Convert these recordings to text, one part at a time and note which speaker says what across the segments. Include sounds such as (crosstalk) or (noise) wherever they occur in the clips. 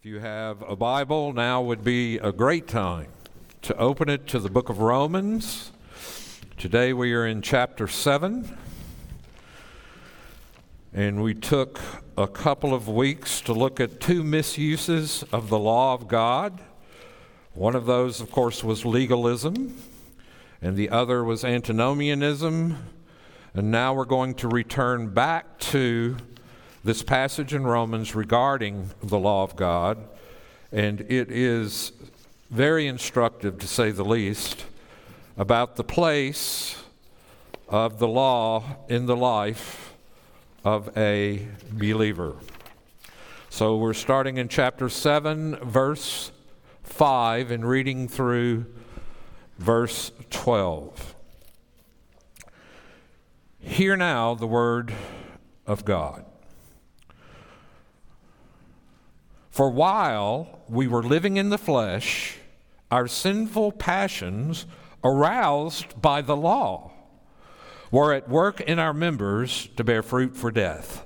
Speaker 1: If you have a Bible, now would be a great time to open it to the book of Romans. Today we are in chapter 7. And we took a couple of weeks to look at two misuses of the law of God. One of those, of course, was legalism, and the other was antinomianism. And now we're going to return back to this passage in Romans regarding the law of God, and it is very instructive, to say the least, about the place of the law in the life of a believer. So we're starting in chapter 7, verse 5, and reading through verse 12. Hear now the word of God. For while we were living in the flesh, our sinful passions, aroused by the law, were at work in our members to bear fruit for death.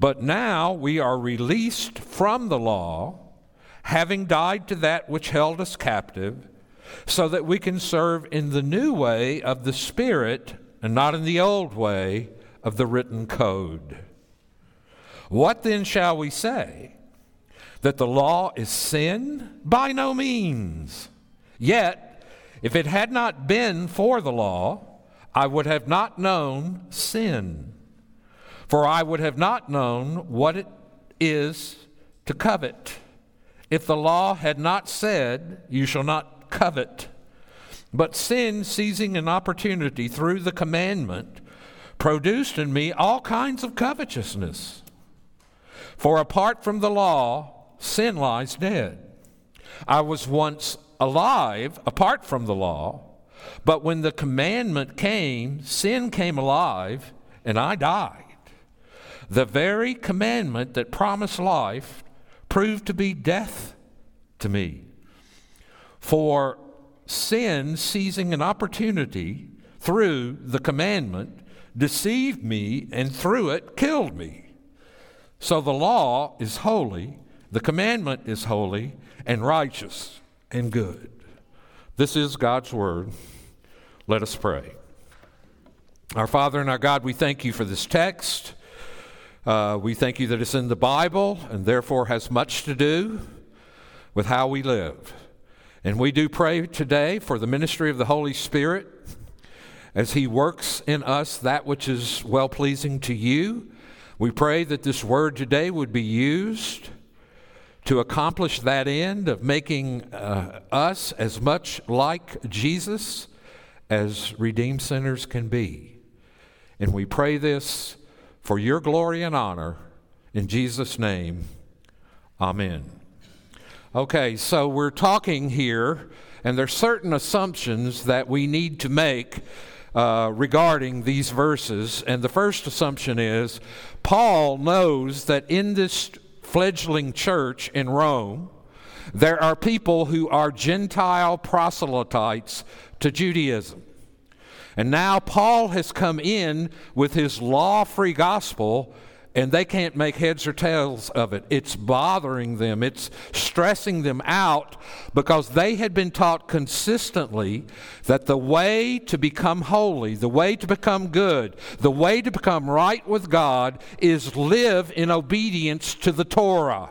Speaker 1: But now we are released from the law, having died to that which held us captive, so that we can serve in the new way of the Spirit and not in the old way of the written code. What then shall we say? That the law is sin? By no means. Yet, if it had not been for the law, I would have not known sin. For I would have not known what it is to covet. If the law had not said, You shall not covet. But sin, seizing an opportunity through the commandment, produced in me all kinds of covetousness. For apart from the law, sin lies dead. I was once alive apart from the law, but when the commandment came, sin came alive, and I died. The very commandment that promised life proved to be death to me. For sin, seizing an opportunity through the commandment, deceived me and through it killed me. So the law is holy the commandment is holy and righteous and good. This is God's word. Let us pray. Our Father and our God, we thank you for this text. Uh, we thank you that it's in the Bible and therefore has much to do with how we live. And we do pray today for the ministry of the Holy Spirit as He works in us that which is well pleasing to you. We pray that this word today would be used to accomplish that end of making uh, us as much like Jesus as redeemed sinners can be. And we pray this for your glory and honor in Jesus' name. Amen. Okay, so we're talking here, and there's certain assumptions that we need to make uh, regarding these verses. And the first assumption is Paul knows that in this fledgling church in Rome, there are people who are Gentile proselytes to Judaism. And now Paul has come in with his law free gospel and they can't make heads or tails of it. It's bothering them, it's stressing them out because they had been taught consistently that the way to become holy, the way to become good, the way to become right with God is live in obedience to the Torah.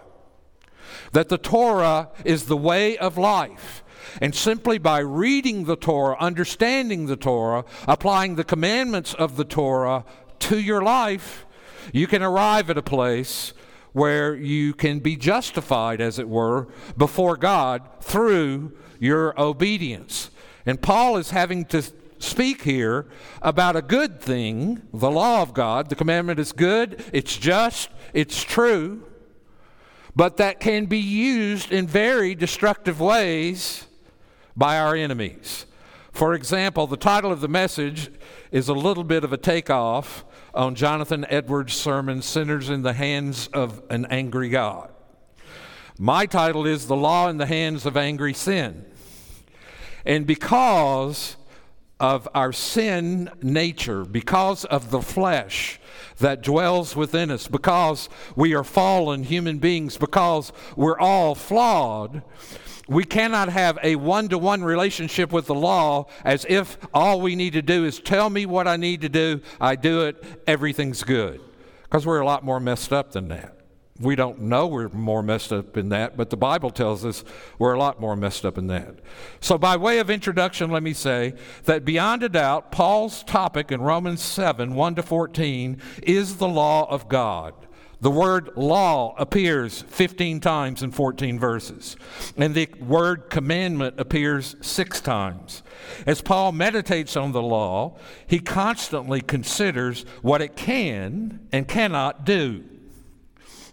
Speaker 1: That the Torah is the way of life. And simply by reading the Torah, understanding the Torah, applying the commandments of the Torah to your life, you can arrive at a place where you can be justified, as it were, before God through your obedience. And Paul is having to speak here about a good thing, the law of God. The commandment is good, it's just, it's true, but that can be used in very destructive ways by our enemies. For example, the title of the message is a little bit of a takeoff on Jonathan Edwards' sermon, Sinners in the Hands of an Angry God. My title is The Law in the Hands of Angry Sin. And because of our sin nature, because of the flesh that dwells within us, because we are fallen human beings, because we're all flawed, we cannot have a one to one relationship with the law as if all we need to do is tell me what I need to do, I do it, everything's good. Because we're a lot more messed up than that. We don't know we're more messed up in that, but the Bible tells us we're a lot more messed up in that. So, by way of introduction, let me say that beyond a doubt, Paul's topic in Romans 7 1 to 14 is the law of God. The word law appears 15 times in 14 verses, and the word commandment appears six times. As Paul meditates on the law, he constantly considers what it can and cannot do.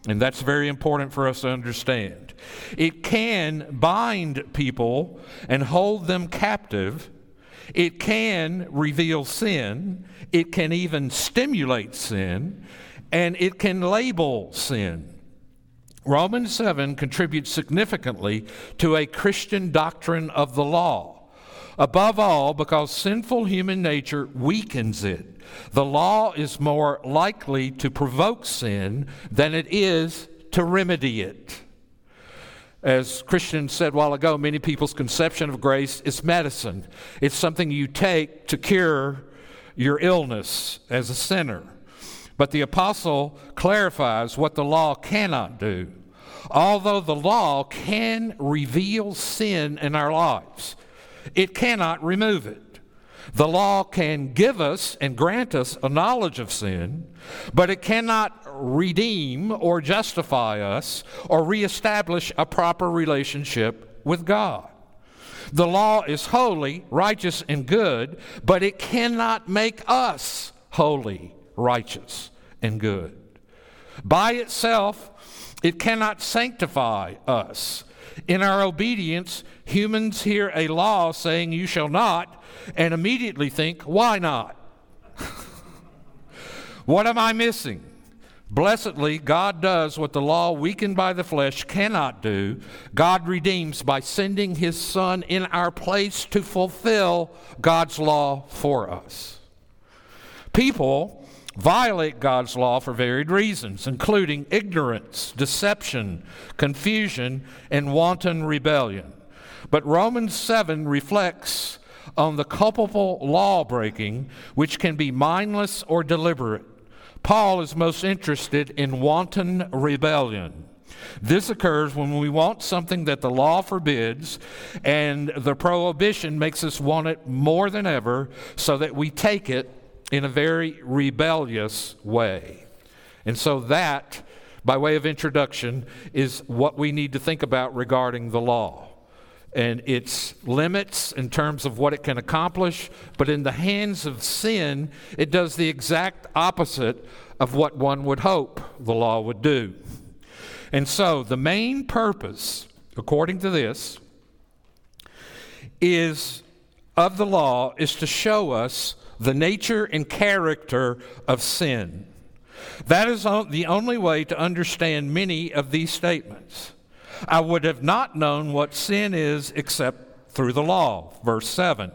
Speaker 1: And that's very important for us to understand. It can bind people and hold them captive. It can reveal sin. It can even stimulate sin and it can label sin. Romans 7 contributes significantly to a Christian doctrine of the law. Above all, because sinful human nature weakens it. The law is more likely to provoke sin than it is to remedy it. As Christian said a while ago, many people's conception of grace is medicine. It's something you take to cure your illness as a sinner. But the apostle clarifies what the law cannot do. Although the law can reveal sin in our lives, it cannot remove it. The law can give us and grant us a knowledge of sin, but it cannot redeem or justify us or reestablish a proper relationship with God. The law is holy, righteous, and good, but it cannot make us holy righteous, and good. By itself, it cannot sanctify us. In our obedience, humans hear a law saying, You shall not, and immediately think, Why not? (laughs) what am I missing? Blessedly, God does what the law, weakened by the flesh, cannot do. God redeems by sending His Son in our place to fulfill God's law for us. People violate God's law for varied reasons, including ignorance, deception, confusion, and wanton rebellion. But Romans 7 reflects on the culpable law breaking, which can be mindless or deliberate. Paul is most interested in wanton rebellion. This occurs when we want something that the law forbids, and the prohibition makes us want it more than ever, so that we take it in a very rebellious way. And so, that, by way of introduction, is what we need to think about regarding the law and its limits in terms of what it can accomplish. But in the hands of sin, it does the exact opposite of what one would hope the law would do. And so, the main purpose, according to this, is of the law is to show us the nature and character of sin. That is the only way to understand many of these statements. I would have not known what sin is except through the law, verse 7.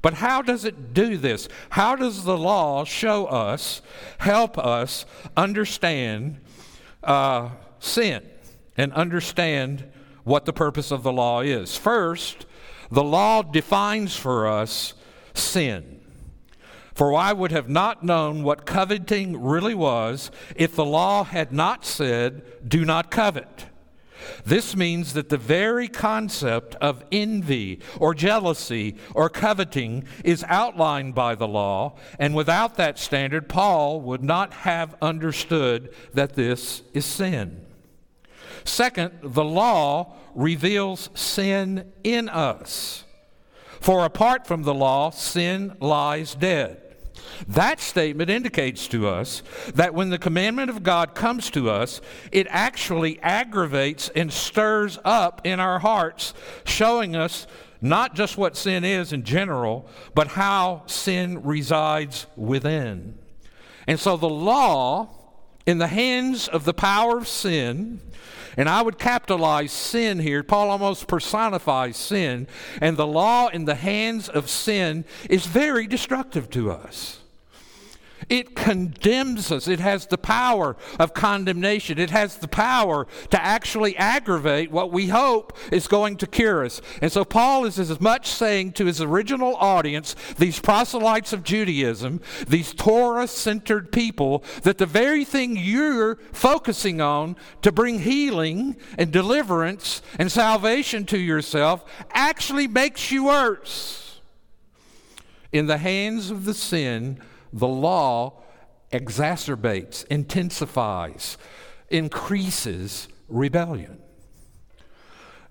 Speaker 1: But how does it do this? How does the law show us, help us understand uh, sin and understand what the purpose of the law is? First, the law defines for us sin. For I would have not known what coveting really was if the law had not said, Do not covet. This means that the very concept of envy or jealousy or coveting is outlined by the law, and without that standard, Paul would not have understood that this is sin. Second, the law reveals sin in us. For apart from the law, sin lies dead. That statement indicates to us that when the commandment of God comes to us, it actually aggravates and stirs up in our hearts, showing us not just what sin is in general, but how sin resides within. And so the law, in the hands of the power of sin, And I would capitalize sin here. Paul almost personifies sin. And the law in the hands of sin is very destructive to us. It condemns us. It has the power of condemnation. It has the power to actually aggravate what we hope is going to cure us. And so Paul is as much saying to his original audience, these proselytes of Judaism, these Torah centered people, that the very thing you're focusing on to bring healing and deliverance and salvation to yourself actually makes you worse. In the hands of the sin, the law exacerbates, intensifies, increases rebellion.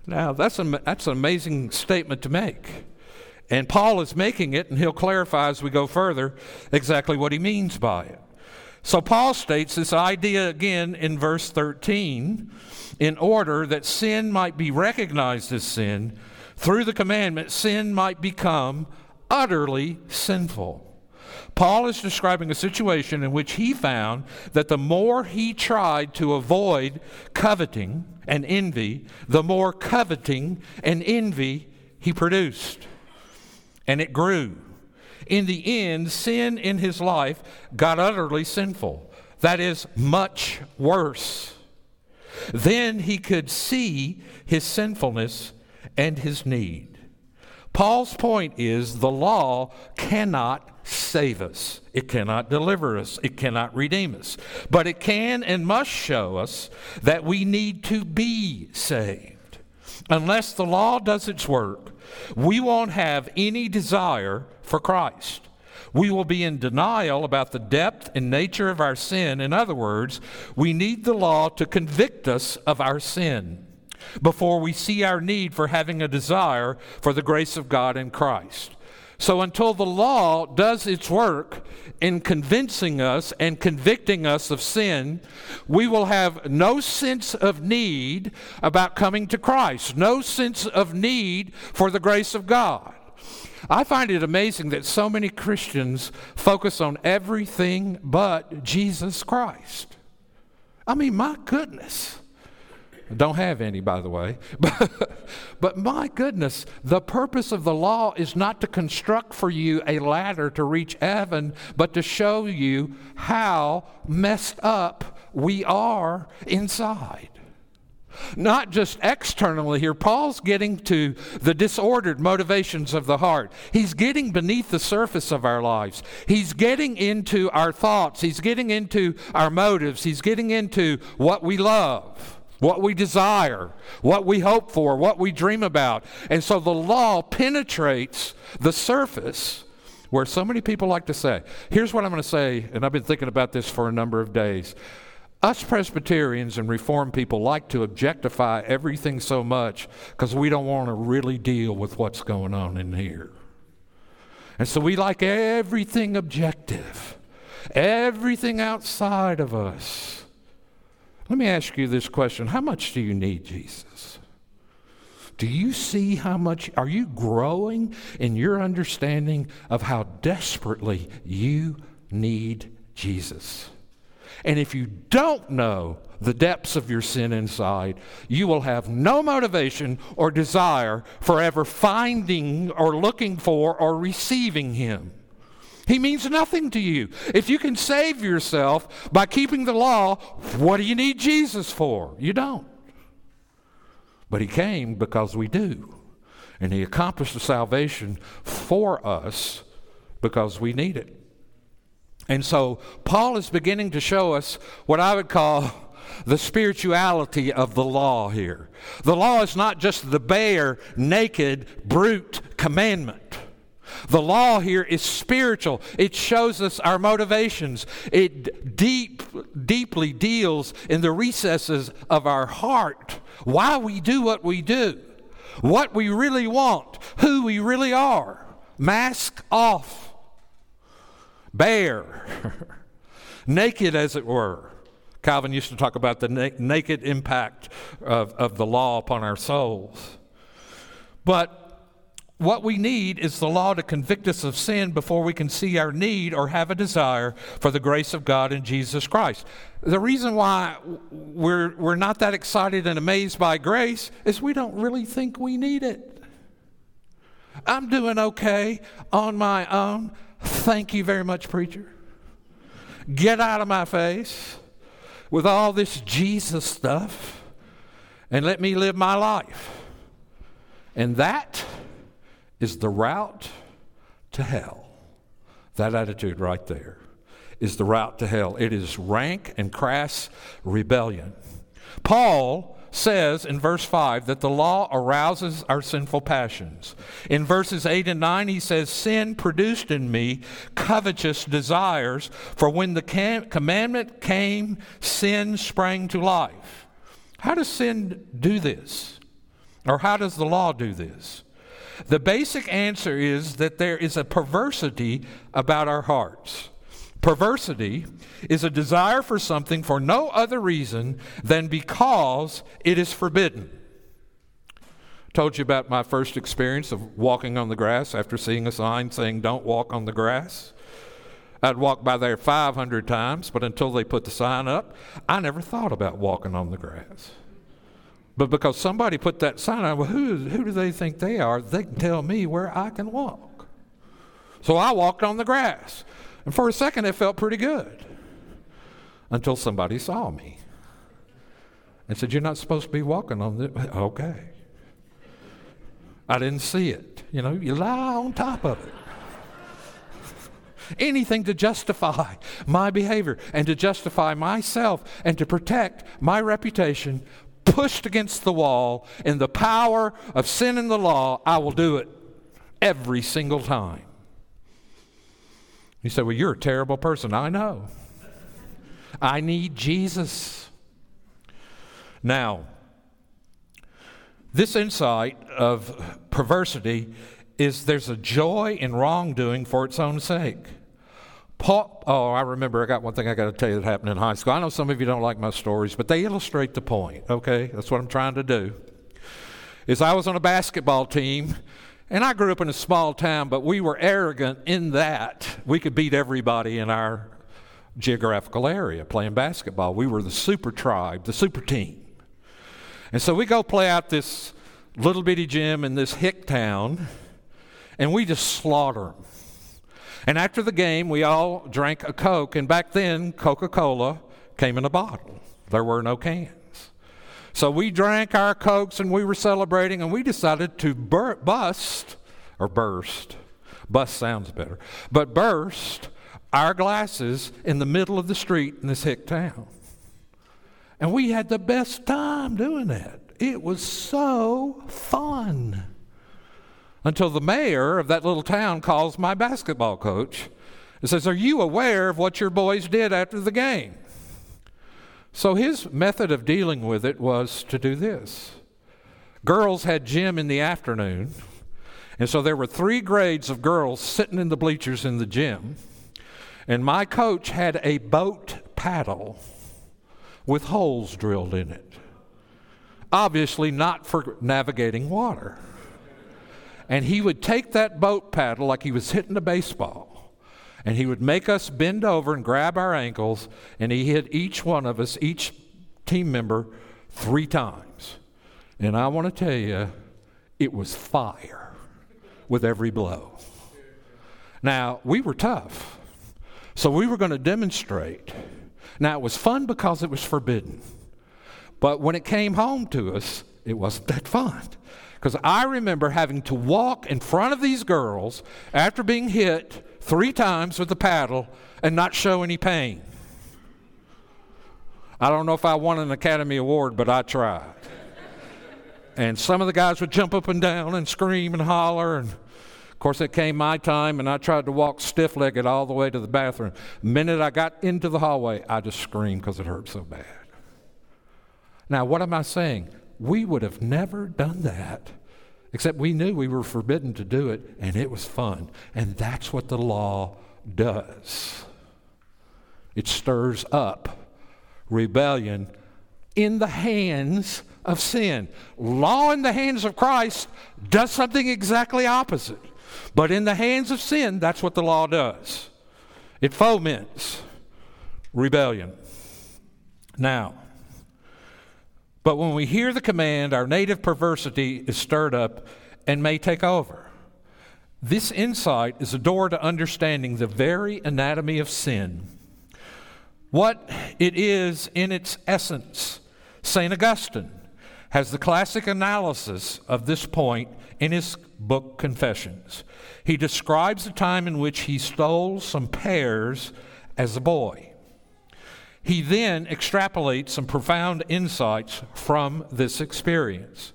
Speaker 1: Now, that's, a, that's an amazing statement to make. And Paul is making it, and he'll clarify as we go further exactly what he means by it. So, Paul states this idea again in verse 13 in order that sin might be recognized as sin, through the commandment, sin might become utterly sinful. Paul is describing a situation in which he found that the more he tried to avoid coveting and envy, the more coveting and envy he produced. And it grew. In the end, sin in his life got utterly sinful. That is, much worse. Then he could see his sinfulness and his need. Paul's point is the law cannot save us. It cannot deliver us. It cannot redeem us. But it can and must show us that we need to be saved. Unless the law does its work, we won't have any desire for Christ. We will be in denial about the depth and nature of our sin. In other words, we need the law to convict us of our sin before we see our need for having a desire for the grace of God in Christ. So until the law does its work in convincing us and convicting us of sin, we will have no sense of need about coming to Christ, no sense of need for the grace of God. I find it amazing that so many Christians focus on everything but Jesus Christ. I mean, my goodness. Don't have any, by the way. (laughs) but my goodness, the purpose of the law is not to construct for you a ladder to reach heaven, but to show you how messed up we are inside. Not just externally here. Paul's getting to the disordered motivations of the heart. He's getting beneath the surface of our lives. He's getting into our thoughts. He's getting into our motives. He's getting into what we love what we desire, what we hope for, what we dream about. And so the law penetrates the surface where so many people like to say, here's what I'm going to say, and I've been thinking about this for a number of days. Us Presbyterians and Reformed people like to objectify everything so much because we don't want to really deal with what's going on in here. And so we like everything objective, everything outside of us. Let me ask you this question How much do you need Jesus? Do you see how much, are you growing in your understanding of how desperately you need Jesus? And if you don't know the depths of your sin inside, you will have no motivation or desire for ever finding or looking for or receiving Him. He means nothing to you. If you can save yourself by keeping the law, what do you need Jesus for? You don't. But He came because we do. And He accomplished the salvation for us because we need it. And so Paul is beginning to show us what I would call the spirituality of the law here. The law is not just the bare, naked, brute commandment. The law here is spiritual. It shows us our motivations. It deep, deeply deals in the recesses of our heart, why we do what we do, what we really want, who we really are. Mask off, bare, (laughs) naked as it were. Calvin used to talk about the na- naked impact of, of the law upon our souls. But what we need is the law to convict us of sin before we can see our need or have a desire for the grace of God in Jesus Christ. The reason why we're, we're not that excited and amazed by grace is we don't really think we need it. I'm doing okay on my own. Thank you very much, preacher. Get out of my face with all this Jesus stuff and let me live my life. And that is the route to hell. That attitude right there is the route to hell. It is rank and crass rebellion. Paul says in verse 5 that the law arouses our sinful passions. In verses 8 and 9, he says, Sin produced in me covetous desires, for when the commandment came, sin sprang to life. How does sin do this? Or how does the law do this? The basic answer is that there is a perversity about our hearts. Perversity is a desire for something for no other reason than because it is forbidden. Told you about my first experience of walking on the grass after seeing a sign saying, Don't walk on the grass. I'd walked by there 500 times, but until they put the sign up, I never thought about walking on the grass. But because somebody put that sign on, well, who, who do they think they are? They can tell me where I can walk. So I walked on the grass. And for a second, it felt pretty good until somebody saw me and said, You're not supposed to be walking on this. Okay. I didn't see it. You know, you lie on top of it. Anything to justify my behavior and to justify myself and to protect my reputation pushed against the wall in the power of sin and the law, I will do it every single time. You say, Well, you're a terrible person. I know. I need Jesus. Now, this insight of perversity is there's a joy in wrongdoing for its own sake. Paul, oh, I remember I got one thing I got to tell you that happened in high school. I know some of you don't like my stories, but they illustrate the point, okay? That's what I'm trying to do. Is I was on a basketball team, and I grew up in a small town, but we were arrogant in that we could beat everybody in our geographical area playing basketball. We were the super tribe, the super team. And so we go play out this little bitty gym in this hick town, and we just slaughter them. And after the game, we all drank a Coke, and back then, Coca Cola came in a bottle. There were no cans. So we drank our Cokes and we were celebrating, and we decided to bur- bust, or burst, bust sounds better, but burst our glasses in the middle of the street in this hick town. And we had the best time doing that. It was so fun until the mayor of that little town calls my basketball coach and says, Are you aware of what your boys did after the game? So his method of dealing with it was to do this. Girls had gym in the afternoon, and so there were three grades of girls sitting in the bleachers in the gym, and my coach had a boat paddle with holes drilled in it. Obviously, not for navigating water. And he would take that boat paddle like he was hitting a baseball. And he would make us bend over and grab our ankles, and he hit each one of us, each team member, three times. And I want to tell you, it was fire with every blow. Now, we were tough, so we were going to demonstrate. Now, it was fun because it was forbidden. But when it came home to us, it wasn't that fun. Because I remember having to walk in front of these girls after being hit three times with a paddle and not show any pain. I don't know if I won an Academy Award, but I tried. and some of the guys would jump up and down and scream and holler. And of course, it came my time, and I tried to walk stiff legged all the way to the bathroom. The minute I got into the hallway, I just screamed because it hurt so bad. Now, what am I saying? We would have never done that, except we knew we were forbidden to do it, and it was fun. And that's what the law does it stirs up rebellion in the hands of sin. Law in the hands of Christ does something exactly opposite. But in the hands of sin, that's what the law does it foments rebellion. Now, but when we hear the command, our native perversity is stirred up and may take over. This insight is a door to understanding the very anatomy of sin, what it is in its essence. St. Augustine has the classic analysis of this point in his book Confessions. He describes the time in which he stole some pears as a boy. He then extrapolates some profound insights from this experience.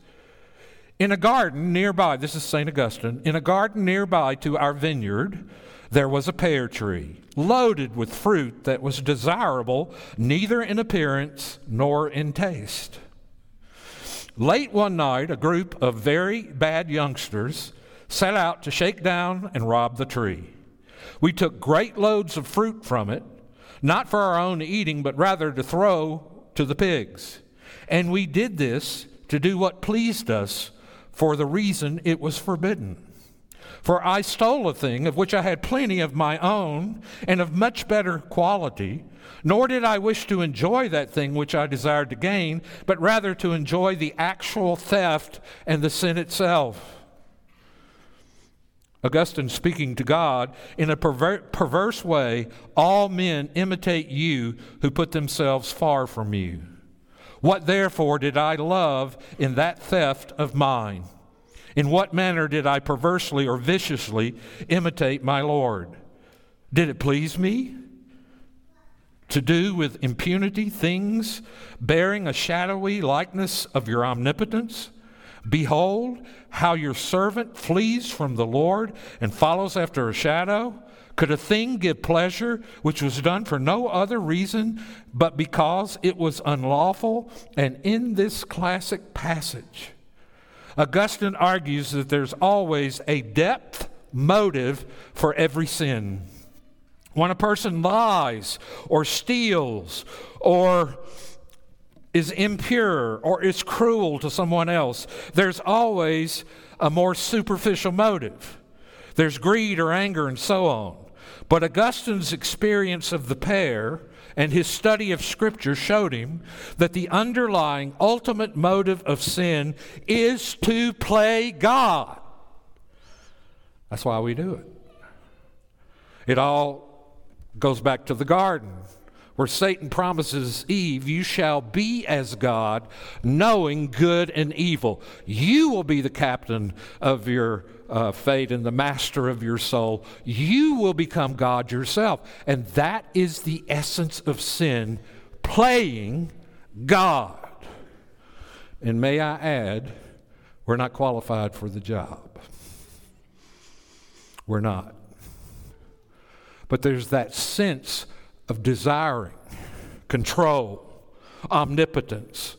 Speaker 1: In a garden nearby, this is St. Augustine, in a garden nearby to our vineyard, there was a pear tree, loaded with fruit that was desirable neither in appearance nor in taste. Late one night, a group of very bad youngsters set out to shake down and rob the tree. We took great loads of fruit from it, not for our own eating, but rather to throw to the pigs. And we did this to do what pleased us for the reason it was forbidden. For I stole a thing of which I had plenty of my own and of much better quality, nor did I wish to enjoy that thing which I desired to gain, but rather to enjoy the actual theft and the sin itself. Augustine speaking to God, in a perver- perverse way, all men imitate you who put themselves far from you. What therefore did I love in that theft of mine? In what manner did I perversely or viciously imitate my Lord? Did it please me? To do with impunity things bearing a shadowy likeness of your omnipotence? Behold, how your servant flees from the Lord and follows after a shadow? Could a thing give pleasure which was done for no other reason but because it was unlawful? And in this classic passage, Augustine argues that there's always a depth motive for every sin. When a person lies or steals or is impure or is cruel to someone else, there's always a more superficial motive. There's greed or anger and so on. But Augustine's experience of the pear and his study of Scripture showed him that the underlying ultimate motive of sin is to play God. That's why we do it. It all goes back to the garden where Satan promises Eve, You shall be as God, knowing good and evil. You will be the captain of your uh, fate and the master of your soul. You will become God yourself. And that is the essence of sin playing God. And may I add, we're not qualified for the job. We're not. But there's that sense of desiring, control, omnipotence,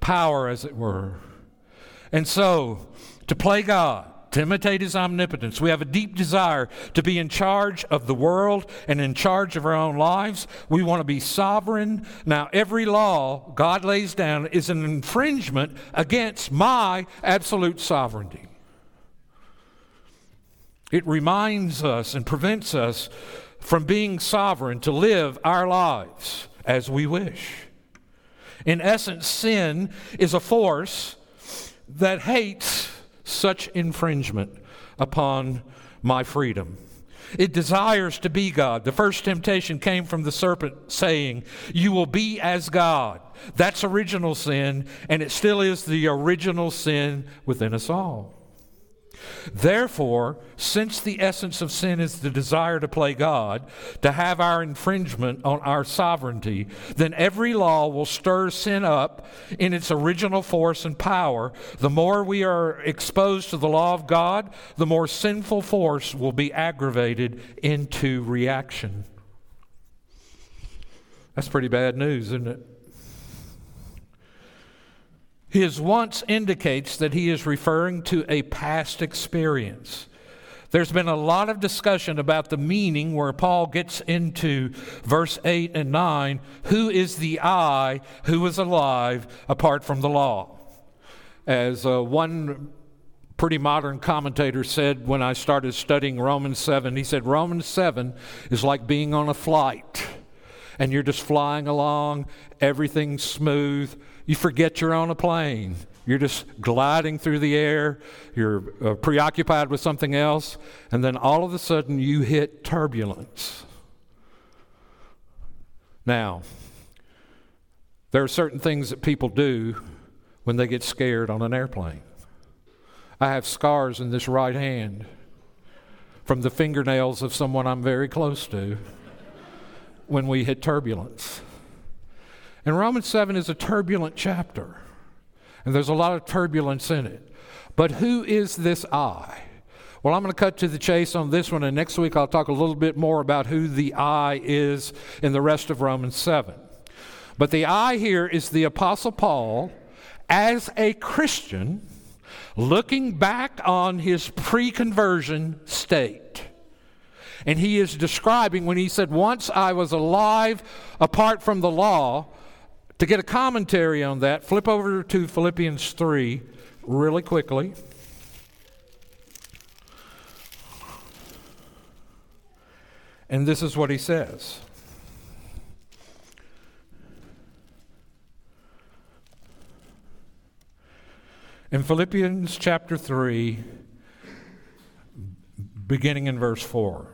Speaker 1: power, as it were. And so, to play God, to imitate his omnipotence. We have a deep desire to be in charge of the world and in charge of our own lives. We want to be sovereign. Now, every law God lays down is an infringement against my absolute sovereignty. It reminds us and prevents us from being sovereign to live our lives as we wish. In essence, sin is a force that hates such infringement upon my freedom. It desires to be God. The first temptation came from the serpent saying, You will be as God. That's original sin, and it still is the original sin within us all. Therefore, since the essence of sin is the desire to play God, to have our infringement on our sovereignty, then every law will stir sin up in its original force and power. The more we are exposed to the law of God, the more sinful force will be aggravated into reaction. That's pretty bad news, isn't it? His once indicates that he is referring to a past experience. There's been a lot of discussion about the meaning where Paul gets into verse 8 and 9 who is the I who was alive apart from the law? As uh, one pretty modern commentator said when I started studying Romans 7, he said, Romans 7 is like being on a flight and you're just flying along, everything's smooth. You forget you're on a plane. You're just gliding through the air, you're uh, preoccupied with something else, and then all of a sudden you hit turbulence. Now, there are certain things that people do when they get scared on an airplane. I have scars in this right hand from the fingernails of someone I'm very close to when we hit turbulence. And Romans 7 is a turbulent chapter and there's a lot of turbulence in it. But who is this I? Well, I'm going to cut to the chase on this one, and next week I'll talk a little bit more about who the I is in the rest of Romans 7. But the I here is the Apostle Paul as a Christian looking back on his pre conversion state. And he is describing when he said, Once I was alive apart from the law, to get a commentary on that, flip over to Philippians 3 really quickly. And this is what he says. In Philippians chapter 3, beginning in verse 4.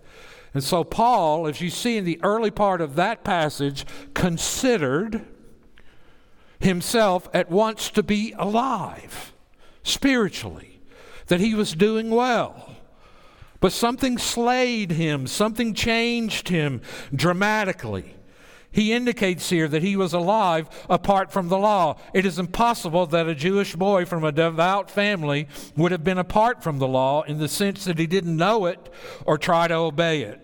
Speaker 1: And so, Paul, as you see in the early part of that passage, considered himself at once to be alive spiritually, that he was doing well. But something slayed him, something changed him dramatically. He indicates here that he was alive apart from the law. It is impossible that a Jewish boy from a devout family would have been apart from the law in the sense that he didn't know it or try to obey it.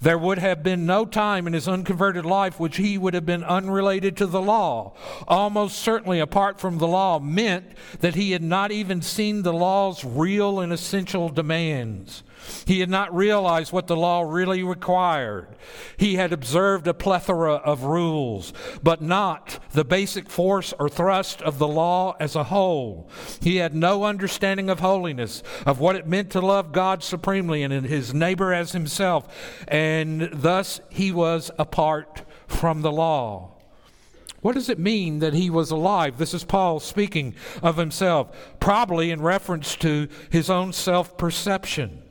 Speaker 1: There would have been no time in his unconverted life which he would have been unrelated to the law. Almost certainly, apart from the law, meant that he had not even seen the law's real and essential demands. He had not realized what the law really required. He had observed a plethora of rules, but not the basic force or thrust of the law as a whole. He had no understanding of holiness, of what it meant to love God supremely and his neighbor as himself, and thus he was apart from the law. What does it mean that he was alive? This is Paul speaking of himself, probably in reference to his own self perception.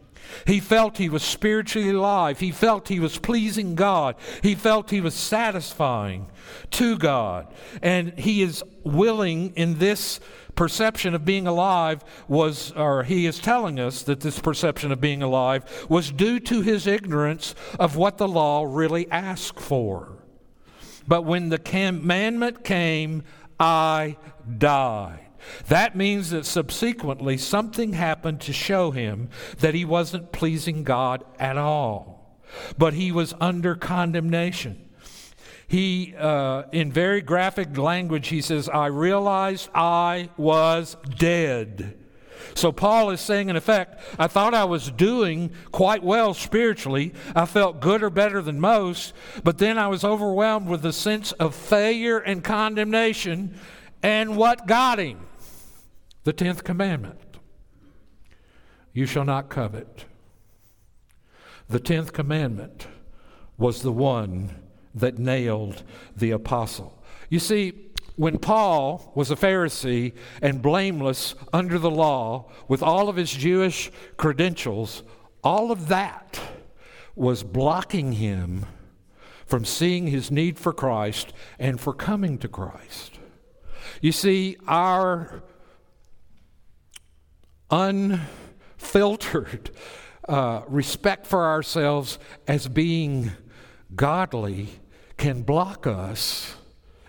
Speaker 1: He felt he was spiritually alive. He felt he was pleasing God. He felt he was satisfying to God. And he is willing in this perception of being alive was, or he is telling us that this perception of being alive was due to his ignorance of what the law really asked for. But when the commandment came, I died. That means that subsequently something happened to show him that he wasn't pleasing God at all, but he was under condemnation. He, uh, in very graphic language, he says, I realized I was dead. So Paul is saying, in effect, I thought I was doing quite well spiritually. I felt good or better than most, but then I was overwhelmed with a sense of failure and condemnation. And what got him? The 10th commandment. You shall not covet. The tenth commandment was the one that nailed the apostle. You see, when Paul was a Pharisee and blameless under the law with all of his Jewish credentials, all of that was blocking him from seeing his need for Christ and for coming to Christ. You see, our unfiltered uh, respect for ourselves as being godly can block us,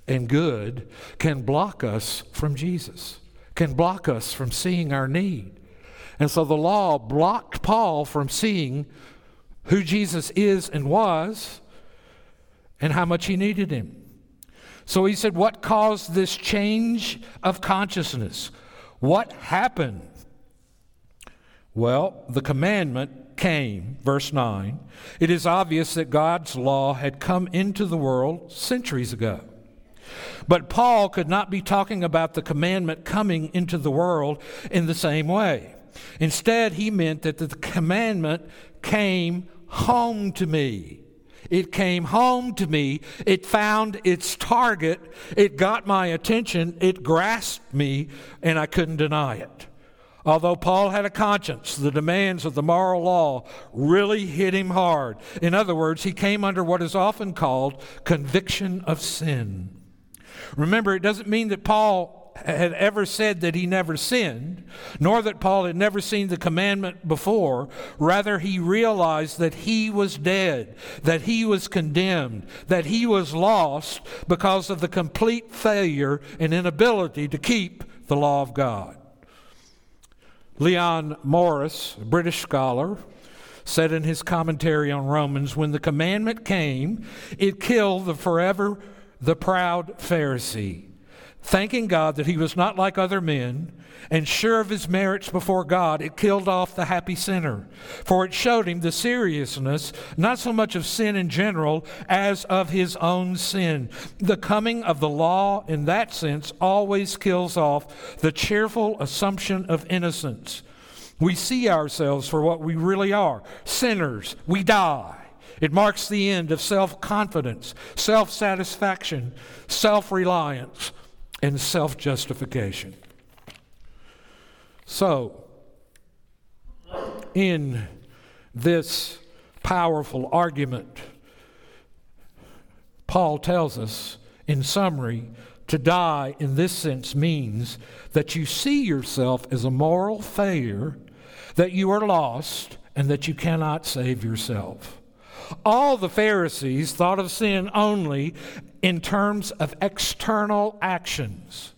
Speaker 1: and good can block us from Jesus, can block us from seeing our need. And so the law blocked Paul from seeing who Jesus is and was and how much he needed him. So he said, What caused this change of consciousness? What happened? Well, the commandment came, verse 9. It is obvious that God's law had come into the world centuries ago. But Paul could not be talking about the commandment coming into the world in the same way. Instead, he meant that the commandment came home to me. It came home to me. It found its target. It got my attention. It grasped me, and I couldn't deny it. Although Paul had a conscience, the demands of the moral law really hit him hard. In other words, he came under what is often called conviction of sin. Remember, it doesn't mean that Paul had ever said that he never sinned, nor that Paul had never seen the commandment before. Rather, he realized that he was dead, that he was condemned, that he was lost because of the complete failure and inability to keep the law of God. Leon Morris, a British scholar, said in his commentary on Romans when the commandment came, it killed the forever the proud Pharisee. Thanking God that he was not like other men, and sure of his merits before God, it killed off the happy sinner. For it showed him the seriousness, not so much of sin in general, as of his own sin. The coming of the law, in that sense, always kills off the cheerful assumption of innocence. We see ourselves for what we really are sinners. We die. It marks the end of self confidence, self satisfaction, self reliance and self justification. So, in this powerful argument, Paul tells us, in summary, to die in this sense means that you see yourself as a moral failure, that you are lost, and that you cannot save yourself. All the Pharisees thought of sin only in terms of external actions.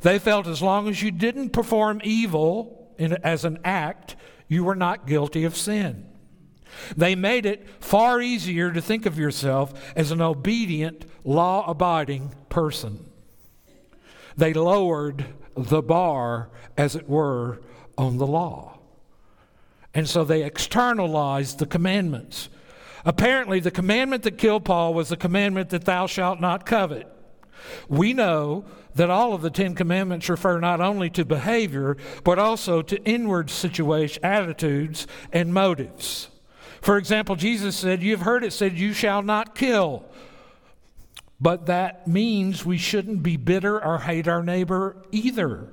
Speaker 1: They felt as long as you didn't perform evil in, as an act, you were not guilty of sin. They made it far easier to think of yourself as an obedient, law abiding person. They lowered the bar, as it were, on the law. And so they externalized the commandments. Apparently, the commandment that killed Paul was the commandment that thou shalt not covet. We know that all of the Ten Commandments refer not only to behavior, but also to inward situation, attitudes, and motives. For example, Jesus said, You've heard it said, You shall not kill. But that means we shouldn't be bitter or hate our neighbor either.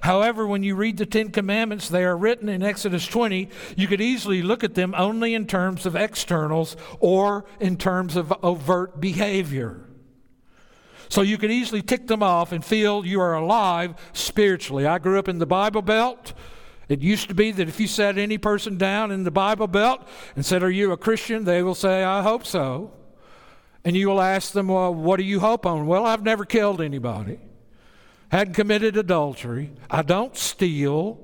Speaker 1: However, when you read the Ten Commandments, they are written in Exodus 20. You could easily look at them only in terms of externals or in terms of overt behavior. So you can easily tick them off and feel you are alive spiritually. I grew up in the Bible Belt. It used to be that if you sat any person down in the Bible Belt and said, Are you a Christian? they will say, I hope so. And you will ask them, Well, what do you hope on? Well, I've never killed anybody hadn't committed adultery, I don't steal,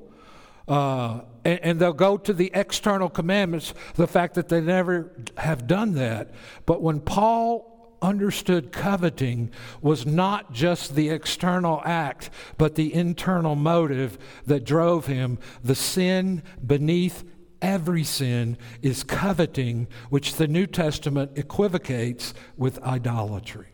Speaker 1: uh, and, and, they'll go to the external commandments, the fact that they never have done that. But when Paul understood coveting was not just the external act, but the internal motive that drove him, the sin beneath every sin is coveting, which the New Testament equivocates with idolatry.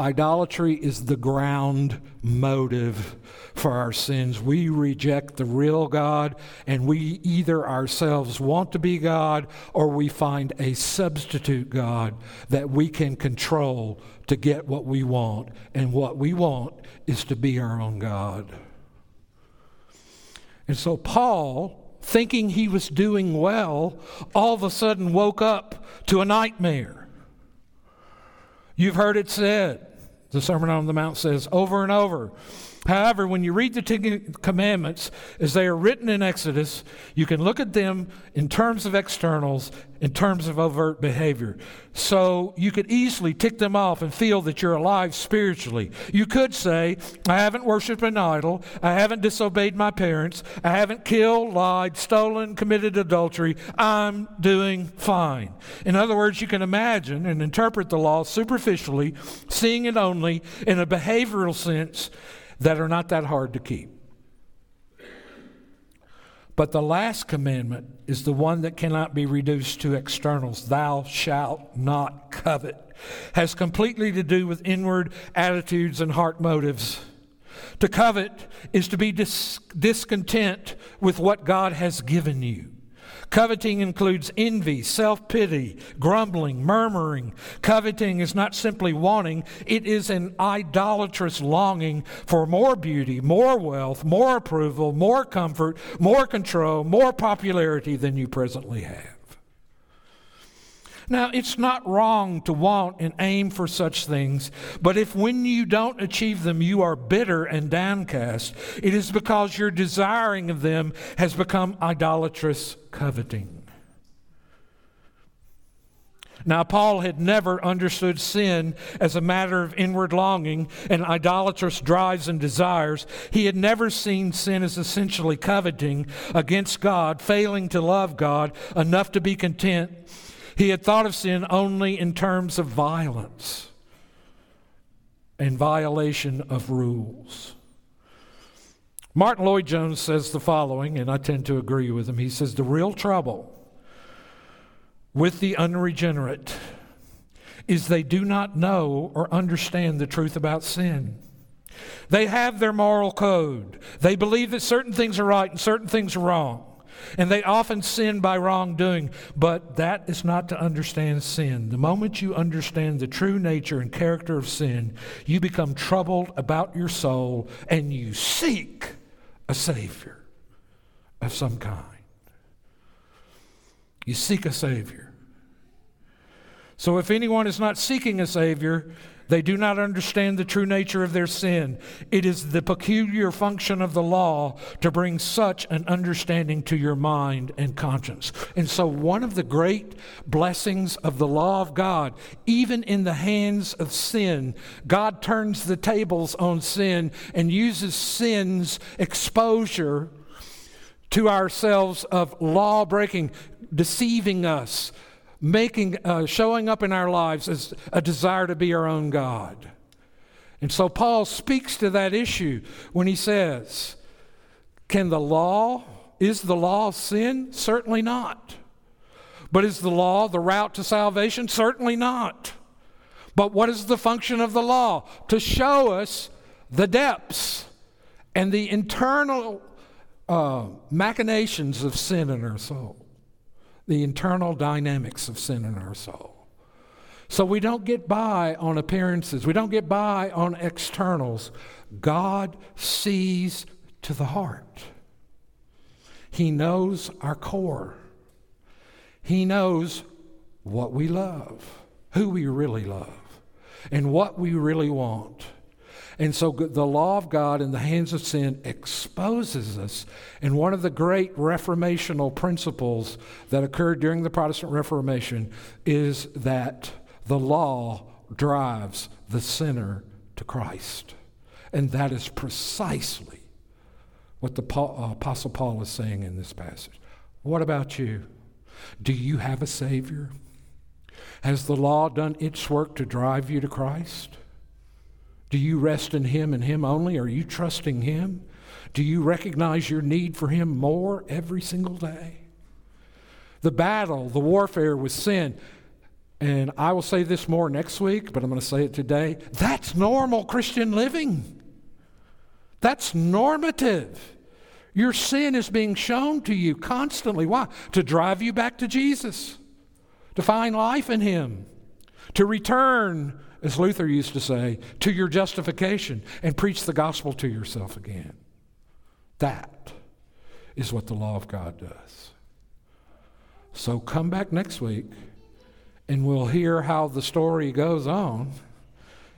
Speaker 1: Idolatry is the ground motive for our sins. We reject the real God, and we either ourselves want to be God or we find a substitute God that we can control to get what we want. And what we want is to be our own God. And so, Paul, thinking he was doing well, all of a sudden woke up to a nightmare. You've heard it said, the Sermon on the Mount says over and over. However, when you read the Ten Commandments as they are written in Exodus, you can look at them in terms of externals, in terms of overt behavior. So you could easily tick them off and feel that you're alive spiritually. You could say, I haven't worshiped an idol, I haven't disobeyed my parents, I haven't killed, lied, stolen, committed adultery, I'm doing fine. In other words, you can imagine and interpret the law superficially, seeing it only in a behavioral sense that are not that hard to keep. But the last commandment is the one that cannot be reduced to externals. Thou shalt not covet. Has completely to do with inward attitudes and heart motives. To covet is to be dis- discontent with what God has given you. Coveting includes envy, self pity, grumbling, murmuring. Coveting is not simply wanting, it is an idolatrous longing for more beauty, more wealth, more approval, more comfort, more control, more popularity than you presently have. Now, it's not wrong to want and aim for such things, but if when you don't achieve them you are bitter and downcast, it is because your desiring of them has become idolatrous coveting. Now, Paul had never understood sin as a matter of inward longing and idolatrous drives and desires. He had never seen sin as essentially coveting against God, failing to love God enough to be content he had thought of sin only in terms of violence and violation of rules. Martyn Lloyd-Jones says the following, and I tend to agree with him. He says, The real trouble with the unregenerate is they do not know or understand the truth about sin. They have their moral code. They believe that certain things are right and certain things are wrong. And they often sin by wrongdoing, but that is not to understand sin. The moment you understand the true nature and character of sin, you become troubled about your soul and you seek a Savior of some kind. You seek a Savior. So if anyone is not seeking a Savior, they do not understand the true nature of their sin. It is the peculiar function of the law to bring such an understanding to your mind and conscience. And so, one of the great blessings of the law of God, even in the hands of sin, God turns the tables on sin and uses sin's exposure to ourselves of law breaking, deceiving us making, uh, showing up in our lives as a desire to be our own God. And so Paul speaks to that issue when he says, Can the law, is the law sin? Certainly not. But is the law the route to salvation? Certainly not. But what is the function of the law? To show us the depths and the internal uh, machinations of sin in our soul the internal dynamics of sin in our soul. So we don't get by on appearances, we don't get by on externals. God sees to the heart, He knows our core, He knows what we love, who we really love, and what we really want. And so the law of God in the hands of sin exposes us. And one of the great reformational principles that occurred during the Protestant Reformation is that the law drives the sinner to Christ. And that is precisely what the uh, Apostle Paul is saying in this passage. What about you? Do you have a Savior? Has the law done its work to drive you to Christ? Do you rest in Him and Him only? Are you trusting Him? Do you recognize your need for Him more every single day? The battle, the warfare with sin And I will say this more next week, but I'm going to say it today. That's normal Christian living. That's normative. Your sin is being shown to you constantly. Why? To drive you back to Jesus, to find life in Him, to return, as Luther used to say, to your justification and preach the gospel to yourself again. That is what the law of God does. So come back next week and we'll hear how the story goes on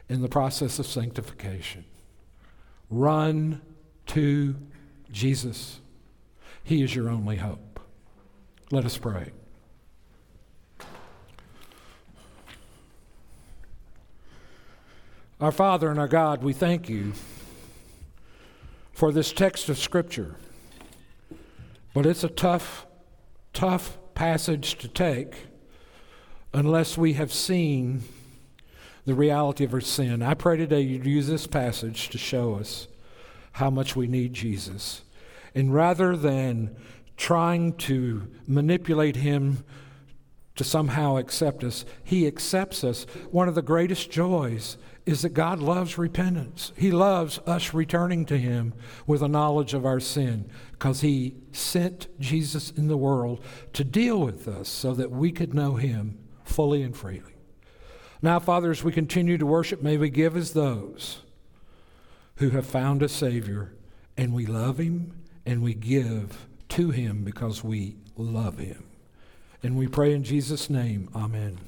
Speaker 1: in the process of sanctification. Run to Jesus. He is your only hope. Let us pray. Our Father and our God, we thank you for this text of Scripture. But it's a tough, tough passage to take unless we have seen the reality of our sin. I pray today you'd use this passage to show us how much we need Jesus. And rather than trying to manipulate him to somehow accept us, he accepts us. One of the greatest joys is that God loves repentance. He loves us returning to Him with a knowledge of our sin because He sent Jesus in the world to deal with us so that we could know Him fully and freely. Now, Father, as we continue to worship, may we give as those who have found a Savior and we love Him and we give to Him because we love Him. And we pray in Jesus' name, Amen.